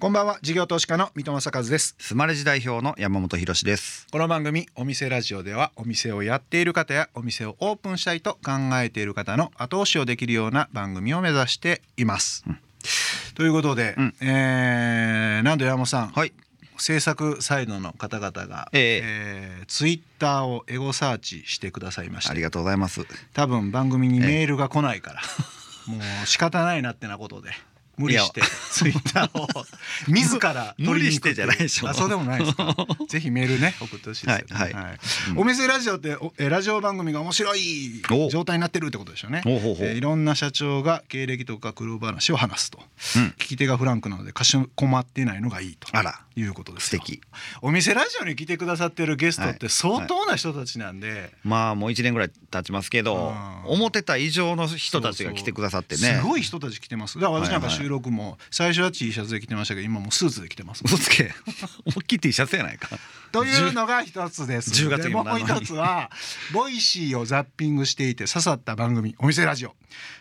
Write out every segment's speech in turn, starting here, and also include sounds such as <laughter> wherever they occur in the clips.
こんばんは事業投資家の三戸正和です。スマレジ代表の山本博です。この番組お店ラジオではお店をやっている方やお店をオープンしたいと考えている方の後押しをできるような番組を目指しています、うん。ということで、うん。えーなんと山本さん、はい。制作サイドの方々が、ええ。えーツイッターをエゴサーチしてくださいましてありがとうございます。多分番組にメールが来ないから、もう仕方ないなってなことで無理してツイッターを。<laughs> 自ら無理してじゃないでしょ。あそうでもないですか。ぜひメールね送ってほしいですよね、はいはい。うん。お店ラジオっておえラジオ番組が面白いお。状態になってるってことでしょうね。ほえーいろんな社長が経歴とか苦労話を話すと、うん。聞き手がフランクなのでかしこまっていないのがいいと。あら。いうことですよ。素敵。お店ラジオに来てくださってるゲストってはい。相当な人たちなんで、まあもう1年ぐらい経ちますけどうん。思ってた以上の人たちが来てくださってね。すごい人たち来てます。だから私なんかはいはい収録も最初は T シャツで来てましたけど今もうスーツで来てます嘘つけ。<laughs> 思いっきり T シャツやないか。というのが一つです。10月でもう一つは Voicy をザッピングしていて刺さった番組お店ラジオ。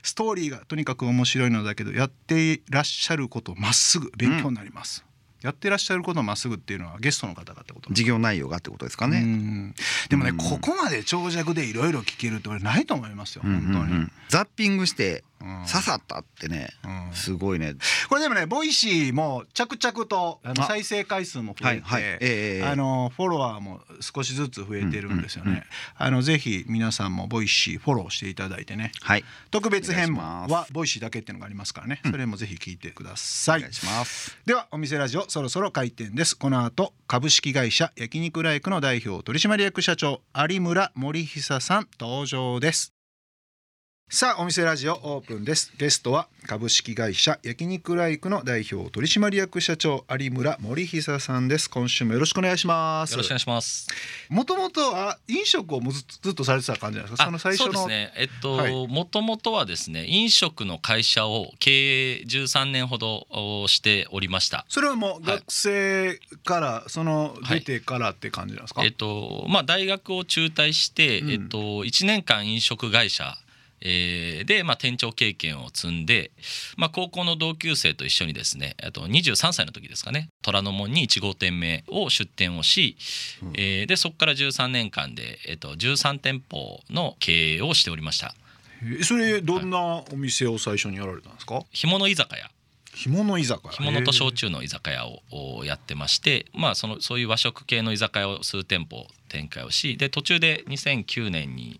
ストーリーがとにかく面白いのだけどやっていらっしゃることまっすぐ勉強になります、やってらっしゃることまっすぐっていうのはゲストの方がってこと事業内容がってことですかうねん。でもね、うん。ここまで長尺でいろいろ聞けるって俺ないと思いますようん本当に、うん。うんザッピングしてうん。刺さったってねうん。すごいね。これでもね Voicy も着々とあのあ。再生回数も増えて、はいはい。ええあのフォロワーも少しずつ増えてるんですよね、あのぜひ皆さんも Voicy フォローしていただいてね。はい。特別編は Voicy だけっていうのがありますからね、それもぜひ聞いてください。お願いします。ではお店ラジオそろそろ開店です。この後株式会社焼肉ライクの代表取締役社長有村森久さん登場です。さあお店ラジオオープンです。ゲストは株式会社焼肉ライクの代表取締役社長有村森久さんです。今週もよろしくお願いします。よろしくお願いします。もともとは飲食をずずっとされてた感じなんですか？その最初のそうですね。えっはい。ともともとはですね飲食の会社を経営13年ほどおしておりました。それはもうはい学生からそのはい出てからって感じなんですか、えっとまあ大学を中退して、うん。えっと1年間飲食会社えーで、まあ、店長経験を積んで、まあ、高校の同級生と一緒にですねあと23歳の時ですかね虎ノ門に1号店目を出店をし、うん。えーでそこから13年間で、えっと、13店舗の経営をしておりました。えそれどんなお店を最初にやられたんですか？干物居酒屋。干物居酒屋。干物と焼酎の居酒屋ををやってまして、まあ、そのそういう和食系の居酒屋を数店舗展開をしで途中で2009年に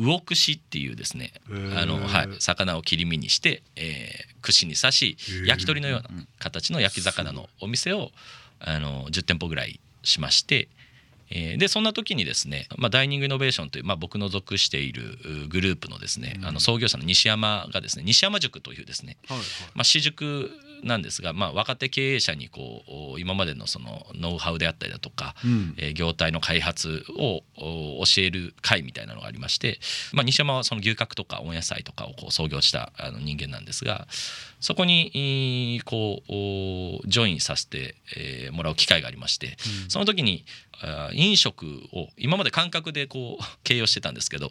魚串っていうですねあの、はい、魚を切り身にして、えー串に刺し焼き鳥のような形の焼き魚のお店をあの10店舗ぐらいしまして。えーでそんな時にですね、まあ、ダイニングイノベーションという、まあ、僕の属しているうグループのですね、うん。あの創業者の西山がですね西山塾というですねはいはい。まあ、私塾なんですが、まあ、若手経営者にこう今までのそのノウハウであったりだとか、うん。えー業態の開発をお教える会みたいなのがありまして、まあ、西山はその牛角とか温野菜とかをこう創業したあの人間なんですがそこにえーこうおジョインさせてえーもらう機会がありましてその時に飲食を今まで感覚でこう経営をしてたんですけど、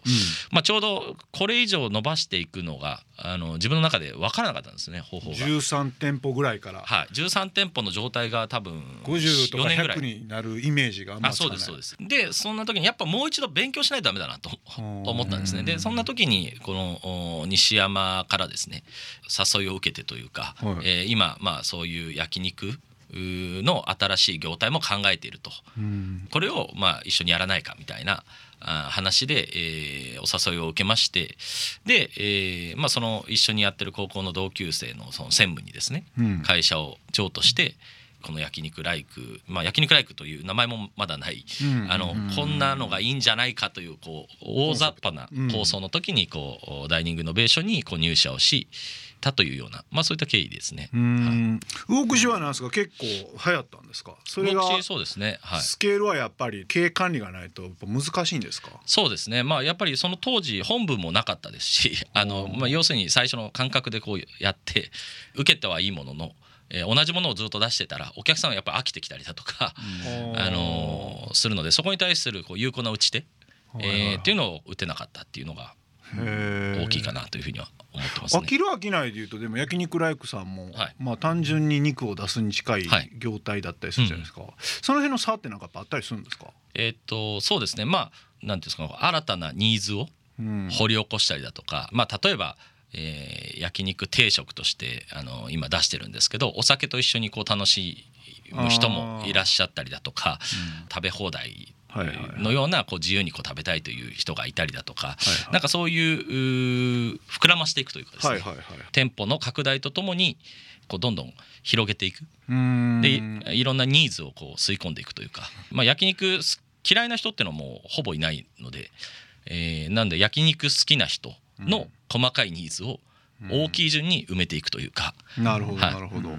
まあ、ちょうどこれ以上伸ばしていくのがあの自分の中で分からなかったんですね方法が。13店舗ぐらいから。はい、13店舗の状態が多分50とか4年ぐらい。100になるイメージがあんまあそうですそうです。でそんな時にやっぱもう一度勉強しないとダメだなと。思ったんですね。でそんな時にこのお西山からですね誘いを受けてというか、はい。えー今まあそういう焼肉の新しい業態も考えていると。うん。これをまあ一緒にやらないかみたいなあ話で、えーお誘いを受けましてで、えーまあ、その一緒にやってる高校の同級生のその専務にですねうん。会社を譲渡してこの焼肉ライク、まあ、焼肉ライクという名前もまだない、うん。あのうん。こんなのがいいんじゃないかというこう大雑把な構想の時にこうダイニングイノベーションにこう入社をしたというような、まあ、そういった経緯ですね。うん。魚串はなんですか？結構流行ったんですか？それが僕そうですね、はい、スケールはやっぱり経営管理がないと難しいんですか？そうですね。まあやっぱりその当時本部もなかったですし <laughs> あの、まあ、要するに最初の感覚でこうやって受けてはいいものの、えー同じものをずっと出してたらお客さんはやっぱ飽きてきたりだとか、あのーするのでそこに対するこう有効な打ち手、えーっていうのを打てなかったっていうのが大きいかなというふうには思ってますね。飽きる飽きないでいうとでも焼肉ライクさんも、はい。まあ単純に肉を出すに近いはい。業態だったりするじゃないですか、その辺の差ってなんかあったりするんですか、えっとそうですね。まあなんていうんですか新たなニーズをうん掘り起こしたりだとか、まあ例えば、えー焼肉定食としてあの今出してるんですけどお酒と一緒にこう楽しむ人もいらっしゃったりだとか食べ放題はいはいはいのようなこう自由にこう食べたいという人がいたりだとか、はなんかそういう膨らましていくというかですね、はいはいはい店舗の拡大とともにこうどんどん広げていく。でいろんなニーズをこう吸い込んでいくというか、まあ、焼肉す嫌いな人ってのはもうほぼいないので、えーなんで焼肉好きな人の細かいニーズを大きい順に埋めていくというか、なるほどはい。なるほど、はい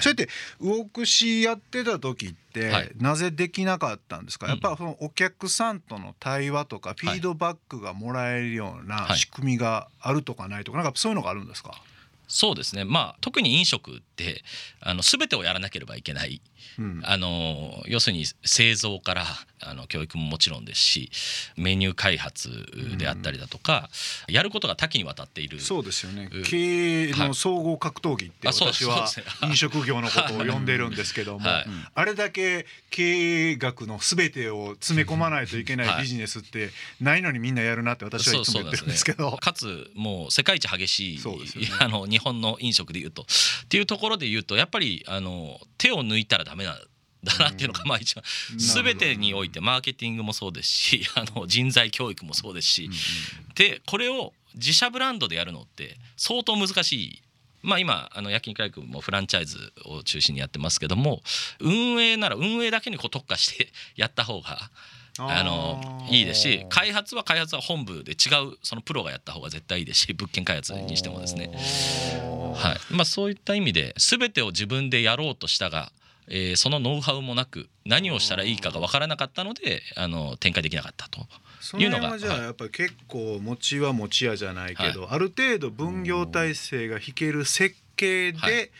それって魚串やってた時って、はい。なぜできなかったんですか、うん。やっぱそのお客さんとの対話とかフィードバックがもらえるようなはい。仕組みがあるとかないとかなんかそういうのがあるんですか、そうですね。まあ特に飲食ってあの全てをやらなければいけない。うん。あの要するに製造からあの教育ももちろんですしメニュー開発であったりだとか、やることが多岐にわたっている。そうですよね。うん。経営の総合格闘技って私は飲食業のことを呼んでるんですけども <laughs> はい。あれだけ経営学の全てを詰め込まないといけなはい。いビジネスってないのにみんなやるなって私はいつも言ってるんですけど。かつもう世界一激しい、ね。あの日本の飲食でいうと。っていうところで言うとやっぱりあの手を抜いたらダメなんだなっていうのが、まあ一番全てにおいてマーケティングもそうですし <laughs> あの人材教育もそうですし、でこれを自社ブランドでやるのって相当難しい。まあ、今あの焼肉ライクもフランチャイズを中心にやってますけども運営なら運営だけにこう特化して <laughs> やった方があのいいですし開発は開発は本部で違うそのプロがやった方が絶対いいですし <laughs> 物件開発にしてもですね、はい。まあ、そういった意味で全てを自分でやろうとしたが、えーそのノウハウもなく何をしたらいいかが分からなかったのであの展開できなかったと。その辺はじゃあはいやっぱり結構餅は餅屋じゃないけど、ある程度分業体制が引ける設計はで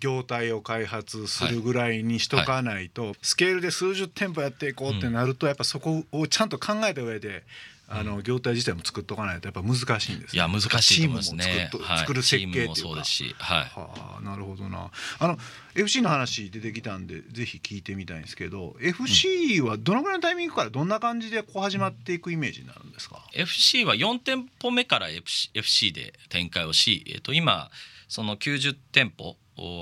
業態を開発するぐらいにしとかないと、スケールで数十店舗やっていこうってなるとやっぱそこをちゃんと考えた上であの業態自体も作っとかないとやっぱ難しいんですいや難しいと思いますね。作る設計っていうか。そうですし、はい。はあなるほどな。あの FC の話出てきたんでぜひ聞いてみたいんですけど FC はどのぐらいのタイミングからどんな感じでこう始まっていくイメージになるんですか、FC は4店舗目から FC, で展開をし、えっと今その90店舗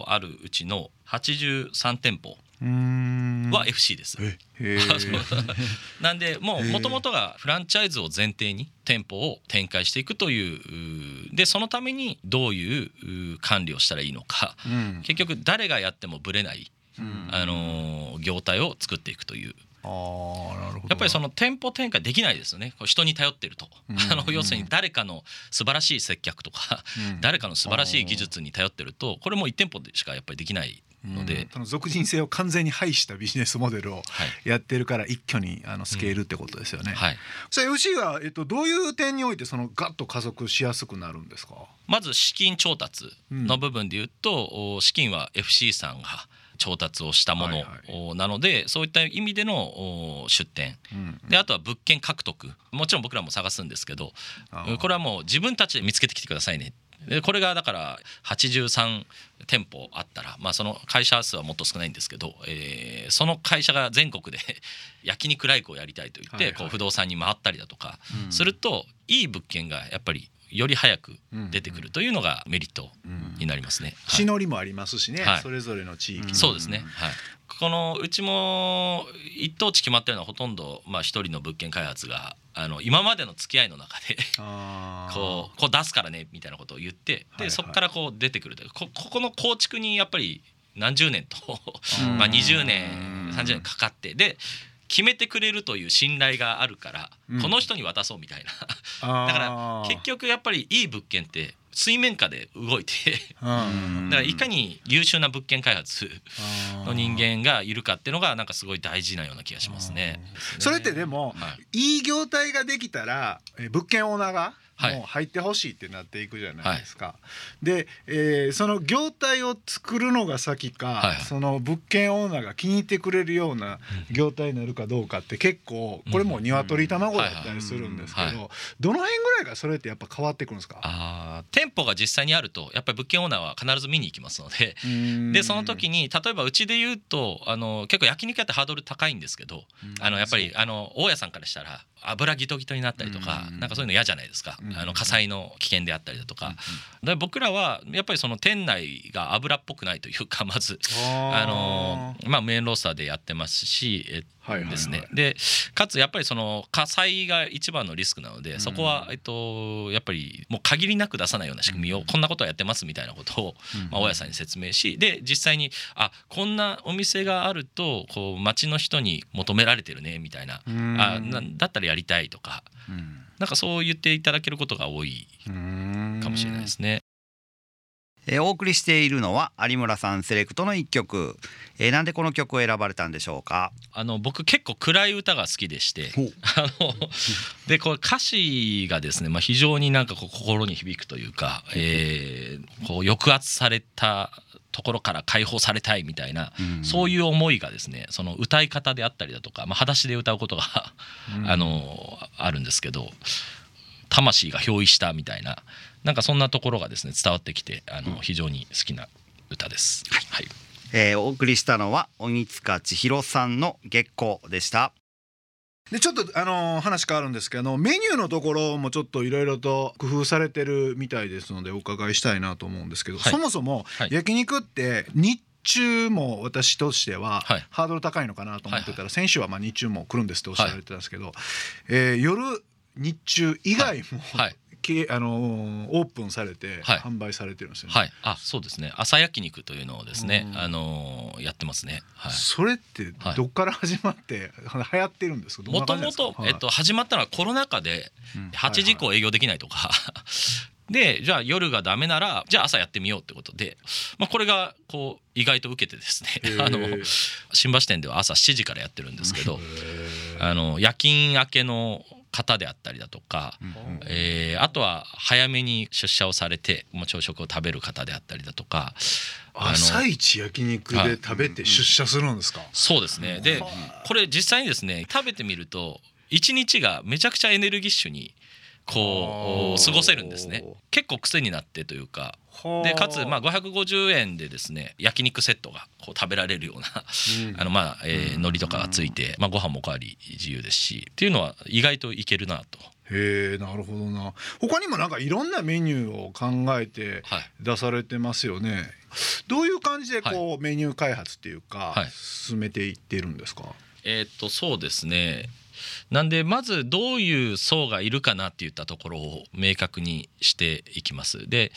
あるうちの83店舗は FC です。<laughs> なんでもうへえ元々がフランチャイズを前提に店舗を展開していくというでそのためにどういう管理をしたらいいのか。うん。結局誰がやってもブレない、うん。あのー業態を作っていくという。あーなるほど。やっぱりその店舗展開できないですよね。こう人に頼ってると、うん。<laughs> あの要するに誰かの素晴らしい接客とか、うん。誰かの素晴らしい技術に頼ってるとこれも1店舗でしかやっぱりできないので、うんその俗人性を完全に排したビジネスモデルをはい。やってるから一挙にあのスケールってことですよね。はい、それ FC は、えっと、どういう点においてそのガッと加速しやすくなるんですか？まず資金調達の部分で言うと、お資金は FC さんが調達をしたものはいはい。おなのでそういった意味でのお出店。うん。であとは物件獲得。もちろん僕らも探すんですけどこれはもう自分たちで見つけてきてくださいねでこれがだから83店舗あったら、まあ、その会社数はもっと少ないんですけど、えーその会社が全国で <laughs> 焼肉ライクをやりたいと言って、はいはい。こう不動産に回ったりだとか、うん。するといい物件がやっぱりより早く出てくるというのがメリットになりますね。はい。地のりもありますしね、はい。それぞれの地域のそうですね、はい、このうちも一等地決まってるのはほとんどまあ一人の物件開発があの今までの付き合いの中で <laughs> こうこう出すからねみたいなことを言ってでそこからこう出てくるとこここの構築にやっぱり何十年とうん。<laughs> まあ20年30年かかってで決めてくれるという信頼があるからうん。この人に渡そうみたいな。だから結局やっぱりいい物件って水面下で動いてうん。<laughs> だからいかに優秀な物件開発の人間がいるかっていうのがなんかすごい大事なような気がしますね。それってでも、はい。いい業態ができたらえ物件オーナーがはいもう入ってほしいってなっていくじゃないですか。で、えーその業態を作るのが先か、はいはい。その物件オーナーが気に入ってくれるような業態になるかどうかって結構これもう鶏卵だったりするんですけはいはどどの辺ぐらいがそれってやっぱ変わってくるんですか？舗が実際にあるとやっぱり物件オーナーは必ず見に行きますので。でその時にに例えばうちで言うとあの結構焼肉屋ってハードル高いんですけどあのやっぱりあの大家さんからしたら油ギトギトになったりとかうん。なんかそういうの嫌じゃないですか。うん。あの火災の危険であったりだとか。で僕らはやっぱりその店内が油っぽくないというか <laughs> まずあのまあメインロースターでやってますしえですね。でかつやっぱりその火災が一番のリスクなのでそこはえっとやっぱりもう限りなく出さないような仕組みをこんなことをやってますみたいなことをまあ大家さんに説明しで実際にあこんなお店があるとこう町の人に求められてるねみたいな。うん。あなだったらやりたいとか。うん。なんかそう言っていただけることが多いかもしれないですね。えーお送りしているのは有村さんセレクトの一曲、えーなんでこの曲を選ばれたんでしょうか？あの僕結構暗い歌が好きでして。<laughs> あのでこれ歌詞がですね、まあ、非常になんかこう心に響くというか、えーこう抑圧されたところから解放されたいみたいな、そういう思いがですねその歌い方であったりだとか、まあ、裸足で歌うことがあのあるんですけど魂が憑依したみたいななんかそんなところがですね伝わってきてあの非常に好きな歌です。はい。えーお送りしたのは鬼塚千尋さんの月光でした。でちょっとあのー話変わるんですけどメニューのところもちょっといろいろと工夫されてるみたいですのでお伺いしたいなと思うんですけど、はい。そもそもはい。焼肉って日中も私としてははい。ハードル高いのかなと思ってたら、はい。先週はまあ日中も来るんですっておっしゃられてたんですけど、えー夜日中以外も、はいけあのーオープンされてはい。販売されてるんですよね。はい、あそうですね。朝焼肉というのをですねうん。あのーやってますね。はい。それってはい。どっから始まって流行ってるんですか？もともと、えっと、始まったのはコロナ禍でうん。8時以降営業できないとか、<laughs> でじゃあ夜がダメならじゃあ朝やってみようってことで、まあ、これがこう意外と受けてですね。<laughs> あの新橋店では朝7時からやってるんですけど。あの夜勤明けの方であったりだとか、うん。えーあとは早めに出社をされて、まあ、朝食を食べる方であったりだとかあの朝一焼肉で食べて出社するんですか、そうですね。でこれ実際にですね食べてみると一日がめちゃくちゃエネルギッシュにこう過ごせるんですね。結構癖になってというか。でかつまあ550円でですね焼肉セットがこう食べられるようなあのまあえー海苔とかがついてまあご飯もおかわり自由ですしっていうのは意外といけるなと。へえなるほどな。他にもなんかいろんなメニューを考えてはい。出されてますよね。どういう感じでこう、メニュー開発っていうか、はい。進めていってるんですか？えーっとそうですねなんでまずどういう層がいるかなっていったところを明確にしていきます。で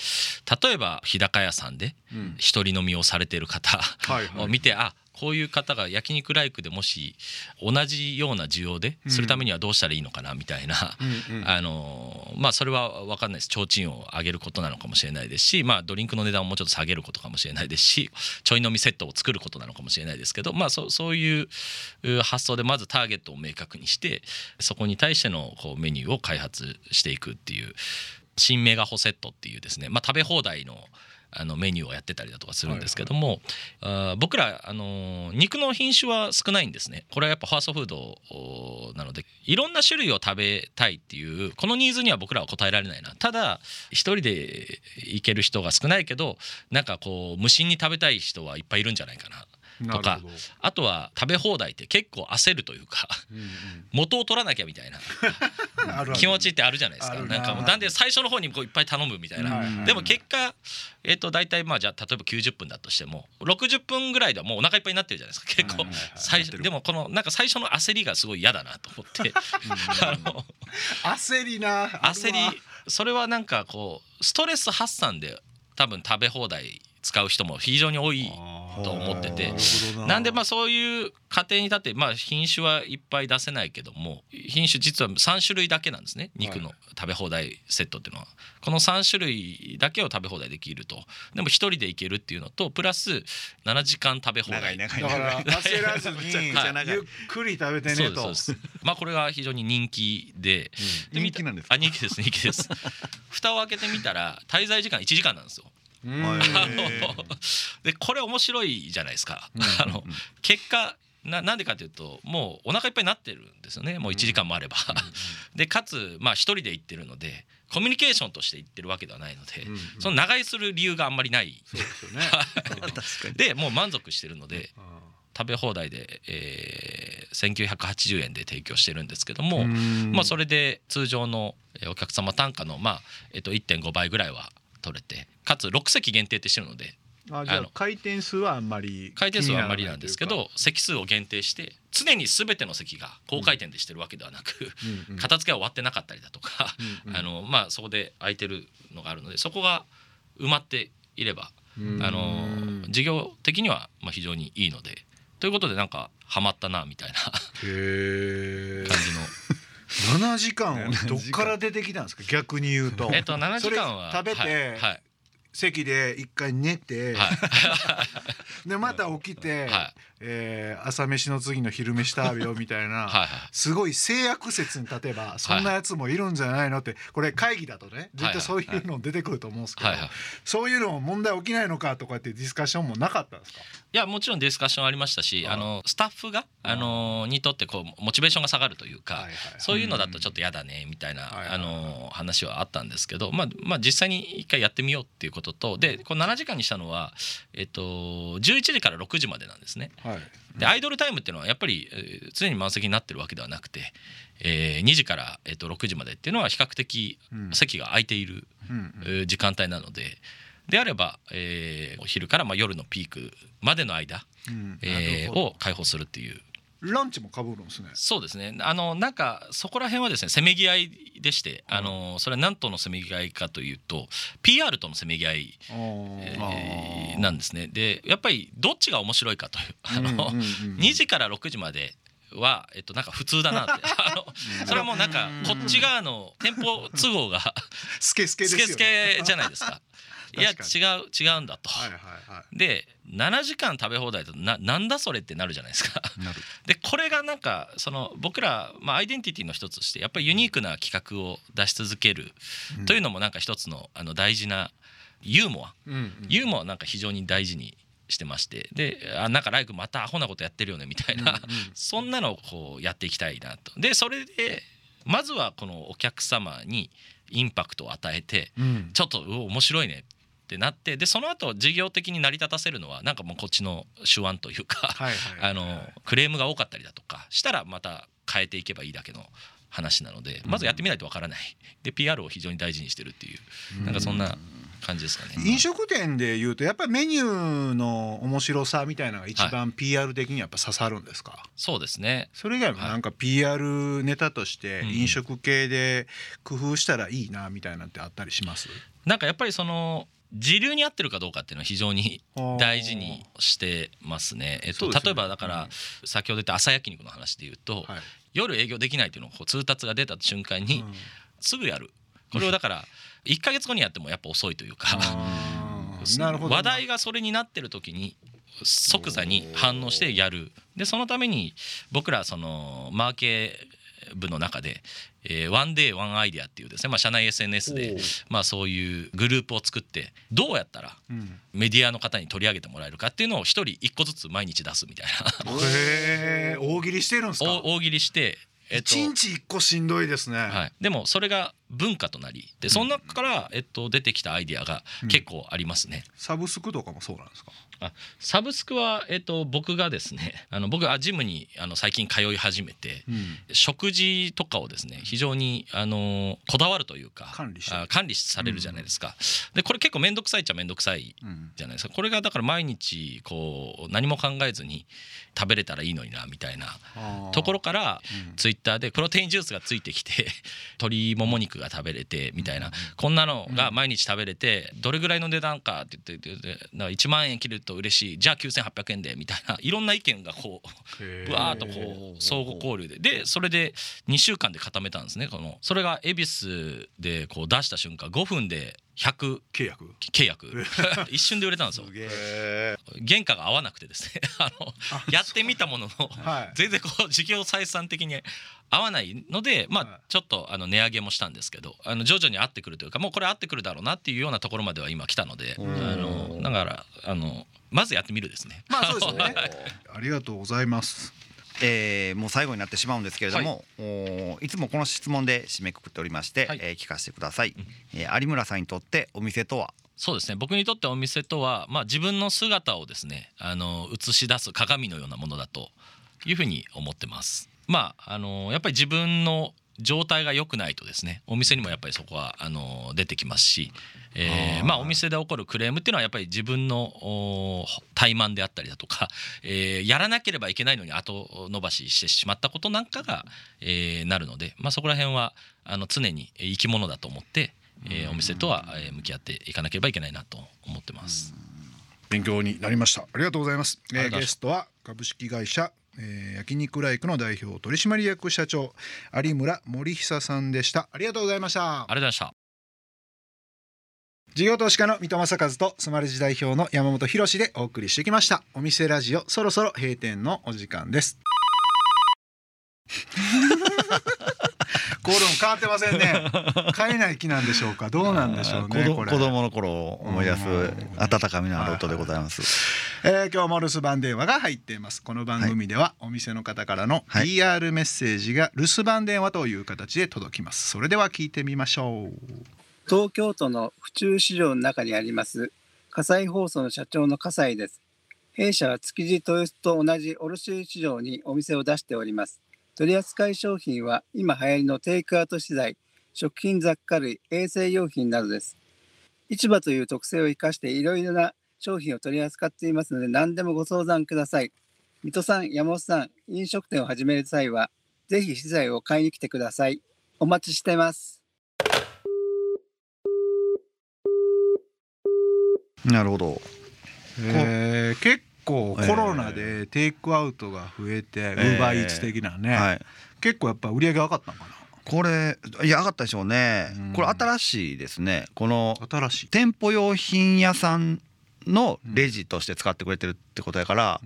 例えば日高屋さんでうん。一人飲みをされている方はいはい。を見てあこういう方が焼肉ライクでもし同じような需要でするためにはどうしたらいいのかなみたいな、うんうん。あのまあそれは分かんないです。提灯を上げることなのかもしれないですし、まあ、ドリンクの値段をもうちょっと下げることかもしれないですしちょい飲みセットを作ることなのかもしれないですけど、まあ、そそういうう発想でまずターゲットを明確にしてそこに対してのこうメニューを開発していくっていう新メガホセットっていうですね、まあ、食べ放題のあのメニューをやってたりだとかするんですけども、あー僕ら、あのー肉の品種は少ないんですね。これはやっぱファーストフードおなのでいろんな種類を食べたいっていうこのニーズには僕らは応えられないな。ただ一人で行ける人が少ないけどなんかこう無心に食べたい人はいっぱいいるんじゃないかなとかあとは食べ放題って結構焦るというか元を取らなきゃみたいな <laughs> 気持ちってあるじゃないですか。な。なんかもうなんで最初の方にこういっぱい頼むみたいな、はいはいでも結果、えー、と大体まあじゃあ例えば90分だとしても60分ぐらいではもうお腹いっぱいになってるじゃないですか。結構はいはい。はい最初でもこのなんか最初の焦りがすごい嫌だなと思って。<laughs> <laughs> 焦りな。焦りそれはなんかこうストレス発散で多分食べ放題使う人も非常に多いと思ってて。なんでまあそういう過程に立ってまあ品種はいっぱい出せないけども品種実は3種類だけなんですね。肉の食べ放題セットっていうのは。この3種類だけを食べ放題できると。でも1人で行けるっていうのとプラス7時間食べ放題。長い長いだから焦らずに <laughs> ゆっくり食べてねと。まあこれが非常に人気で。人気なんですか？あ人気です人気です。<laughs> 蓋を開けてみたら滞在時間1時間なんですよでこれ面白いじゃないですか、あの結果ななんでかというともうお腹いっぱいになってるんですよね。もう1時間もあれば、でかつまあ一人で行ってるのでコミュニケーションとして行ってるわけではないので、うんその長居する理由があんまりない。でね。<laughs> もう満足してるのでうん。食べ放題で、えー、1980円で提供してるんですけども、うん。まあ、それで通常のえーお客様単価の、まあえっと1.5倍ぐらいは取れてかつ6席限定ってしてるのであじゃあ回転数はあんまり回転数はあんまりなんですけど席数を限定して常に全ての席が高回転でしてるわけではなく、うんうん片付けは終わってなかったりだとか、うんうん。<laughs> あのまあ、そこで空いてるのがあるのでそこが埋まっていれば、うん。あの事業的にはまあ非常にいいのでということでなんかハマったなみたいな <laughs> 感じの7時間をどっから出てきたんですか？逆に言うと。えっと7時間はそれ食べてはいはい席で一回寝て、はい。でまた起きて、はい。えー朝飯の次の昼飯食べようみたいな、はいはいすごい性悪説に立てばそんなやつもいるんじゃないのってこれ会議だとね絶対そういうの出てくると思うんですけど、そういうの問題起きないのかとかってディスカッションもなかったんですか？いやもちろんディスカッションありましたしああのスタッフがあのにとってこうモチベーションが下がるというか、はいはいそういうのだとちょっと嫌だねみたいな、あの話はあったんですけど、まあ、まあ実際に一回やってみようっていうこととでこの7時間にしたのは、えっと、11時から6時までなんですね。はい。でアイドルタイムっていうのはやっぱり、えー常に満席になってるわけではなくて、えー2時から、えっと6時までっていうのは比較的うん。席が空いている、時間帯なのでであれば、えーお昼からまあ夜のピークまでの間、うん。えーを開放するっていうランチもかぶるんですね。そうですね。あのなんかそこら辺はですねせめぎ合いでして、あのそれは何とのせめぎ合いかというと PR とのせめぎ合い、えーなんですね。でやっぱりどっちが面白いかというあの、うんうんうん2時から6時までは、えっと、なんか普通だなって。<laughs> あのそれはもうなんかこっち側の店舗都合がスケスケですスケスケじゃないですか。いや確違う違うんだと。はいはいはい。で7時間食べ放題だとななんだそれってなるじゃないですか。<laughs> でこれがなんかその僕ら、まあ、アイデンティティの一つとしてやっぱりユニークな企画を出し続けるというのもなんか一つのあの大事なユーモア。うんうん。ユーモアなんか非常に大事にしてまして。であなんかライクまたアホなことやってるよねみたいな、うんうん。<laughs> そんなのをこうやっていきたいなと。でそれでまずはこのお客様にインパクトを与えてうん。ちょっと面白いねってなってでその後事業的に成り立たせるのはなんかもうこっちの手腕というか、はいはいはい <laughs> あのクレームが多かったりだとかしたらまた変えていけばいいだけの話なのでまずやってみないとわからない。で PR を非常に大事にしてるっていうなんかそんな感じですかね。飲食店でいうとやっぱりメニューの面白さみたいなのが一番 PR 的にやっぱ刺さるんですか、そうですね。それ以外もなんか PR ネタとしてうん。飲食系で工夫したらいいなみたいなってあったりします？なんかやっぱりその時流に合ってるかどうかっていうのは非常に大事にしてますね。えっと、ね。例えばだから、先ほど言った朝焼肉の話で言うと、はい。夜営業できないというのを通達が出た瞬間にうん。すぐやる。これをだから1ヶ月後にやってもやっぱ遅いというかあー。<laughs> なるほど話題がそれになってる時に即座に反応してやる。でそのために僕らそのマーケ部の中で「えーワンデーワンアイデアっていうですね、まあ、社内 SNS でまあ、そういうグループを作ってどうやったらうん。メディアの方に取り上げてもらえるかっていうのを一人一個ずつ毎日出すみたいな。大喜利してるんですか？大大喜利して、えっと一日一個しんどいですね、はい、でもそれが文化となりでその中から、えっと、出てきたアイディアが結構ありますね。サブスクとかもそうなんですか？あサブスクは、えっと、僕がですね <laughs> あの僕はジムにあの最近通い始めて、うん。食事とかをですね非常にあのこだわるというか管理あ管理されるじゃないですか。でこれ結構面倒くさいっちゃ面倒くさいうん。じゃないですか。これがだから毎日こう何も考えずに食べれたらいいのになみたいなところからうん。ツイッターでプロテインジュースがついてきて <laughs> 鶏もも肉が食べれてみたいな、こんなのが毎日食べれてどれぐらいの値段かって言って言ってだから1万円切ると嬉しい。じゃあ9800円でみたいな。いろんな意見がこうぶわーっとこう相互交流で。でそれで2週間で固めたんですねこの。それが恵比寿でこう出した瞬間5分で100契約？契約。<laughs> 一瞬で売れたんですよ。原価が合わなくてですね。<laughs> あのやってみたもののはい。全然こう事業採算的に合わないのでまはい。あちょっとあの値上げもしたんですけどあの徐々に合ってくるというかもうこれ合ってくるだろうなっていうようなところまでは今来たのであのだからあのまずやってみるですね。まあそうですよね。<laughs> ありがとうございますえーもう最後になってしまうんですけれども、おーいつもこの質問で締めくくっておりまして、はい。えー聞かせてください、えー有村さんにとってお店とは？そうですね。僕にとってお店とは、まあ、自分の姿をですねあの映し出す鏡のようなものだというふうに思ってます。まああのやっぱり自分の状態が良くないとですねお店にもやっぱりそこはあの出てきますし、えーまあ、お店で起こるクレームっていうのはやっぱり自分のお怠慢であったりだとか、<laughs> えーやらなければいけないのに後延ばししてしまったことなんかが、えーなるので、まあ、そこら辺はあの常に生き物だと思って、えーお店とはえー向き合っていかなければいけないなと思ってます。勉強になりました。ありがとうございます、えゲストは株式会社、えー、焼肉ライクの代表取締役社長有村森久さんでした。ありがとうございました。ありがとうございました。事業投資家の三戸正和とスマレジ代表の山本博史でお送りしてきました。お店ラジオそろそろ閉店のお時間ですコールも変わってませんね。<laughs> 変えない気なんでしょうか？どうなんでしょうね子これ。子供の頃を思い出すうん。温かみのある音でございます、えー今日も留守番電話が入っています。この番組ではお店の方からのはい。PR メッセージが留守番電話という形で届きます。それでは聞いてみましょう。東京都の府中市場の中にあります火災放送の社長の葛西です。弊社は築地豊洲と同じ卸売市場にお店を出しております取扱い商品は今流行りのテイクアウト資材食品雑貨類衛生用品などです。市場という特性を生かしていろいろな商品を取り扱っていますので何でもご相談ください。水戸さん山本さん飲食店を始める際はぜひ資材を買いに来てください。お待ちしてます。なるほど。えー結構コロナでテイクアウトが増えて、ウーバーイーツ的なね、はい。結構やっぱ売り上げ上がったのかこれいや上がったでしょうね。うん。これ新しいですね。このな新しい、店舗用品屋さんのレジとして使ってくれてるってことやから、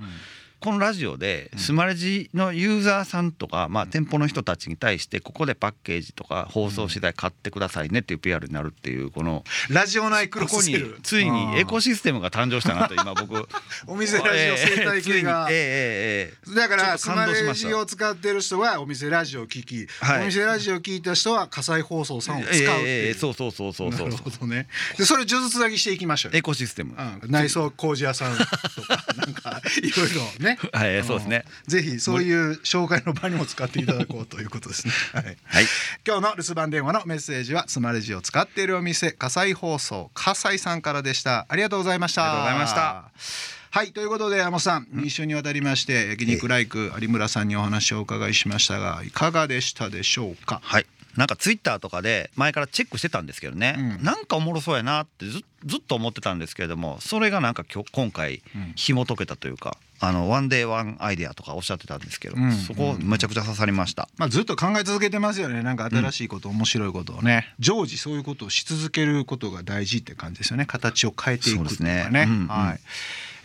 このラジオでスマレジのユーザーさんとか、まあ、店舗の人たちに対してここでパッケージとか放送次第買ってくださいねっていう PR になるっていうこのラジオ内クロスセル。ついにエコシステムが誕生したなと今僕。<laughs> <laughs> お店ラジオ生態系が、えーえーえー、だからスマレジを使ってる人はお店ラジオを聞き、はい、お店ラジオを聞いた人は火災放送さんを使うっていう、えー、そうそうそうそうそう。なるほどね。でそれ数珠つなぎしていきましょうエコシステム、うん、内装工事屋さんとかなんかいろいろね。<laughs> はいそうですねぜひそういう紹介の場にも使っていただこうということですね。<laughs> はい。はい今日の留守番電話のメッセージはスマレジを使っているお店火災放送火災さんからでした。ありがとうございました。ありがとうございました。はいということで山本さん、一緒にわたりまして焼肉ライク有村さんにお話をお伺いしましたがいかがでしたでしょうか？はいなんかツイッターとかで前からチェックしてたんですけどね、うんなんかおもろそうやなってずずっと思ってたんですけれどもそれがなんか今日今回うん紐解けたというかあのワンデーワンアイデアとかおっしゃってたんですけど、うん。そこめちゃくちゃ刺さりました、まあずっと考え続けてますよね。なんか新しいこと、面白いことをね。常時そういうことをし続けることが大事って感じですよね。形を変えていくっていうかねそうですね。うん。うん。はい。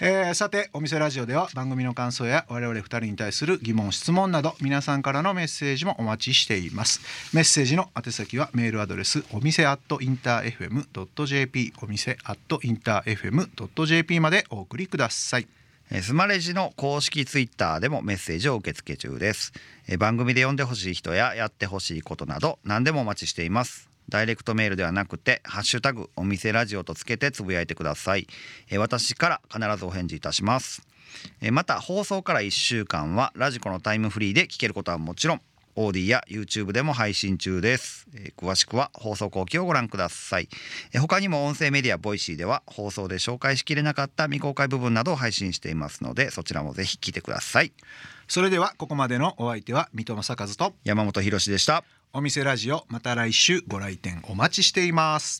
えーさてお店ラジオでは番組の感想や我々二人に対する疑問質問など皆さんからのメッセージもお待ちしています。メッセージの宛先はメールアドレスお店アットインター FM.jp お店アットインター FM.jp までお送りください。えースマレジの公式ツイッターでもメッセージを受け付け中です、番組で読んでほしい人ややってほしいことなど何でもお待ちしています。ダイレクトメールではなくてハッシュタグお店ラジオとつけてつぶやいてください、私から必ずお返事いたします。また放送から1週間はラジコのタイムフリーで聞けることはもちろん AuDee や YouTube でも配信中です、えー詳しくは放送後記をご覧ください、えー他にも音声メディアボイシーでは放送で紹介しきれなかった未公開部分などを配信していますのでそちらもぜひ聞いてください。それではここまでのお相手は水戸正和と山本博史でした。お店ラジオまた来週ご来店お待ちしています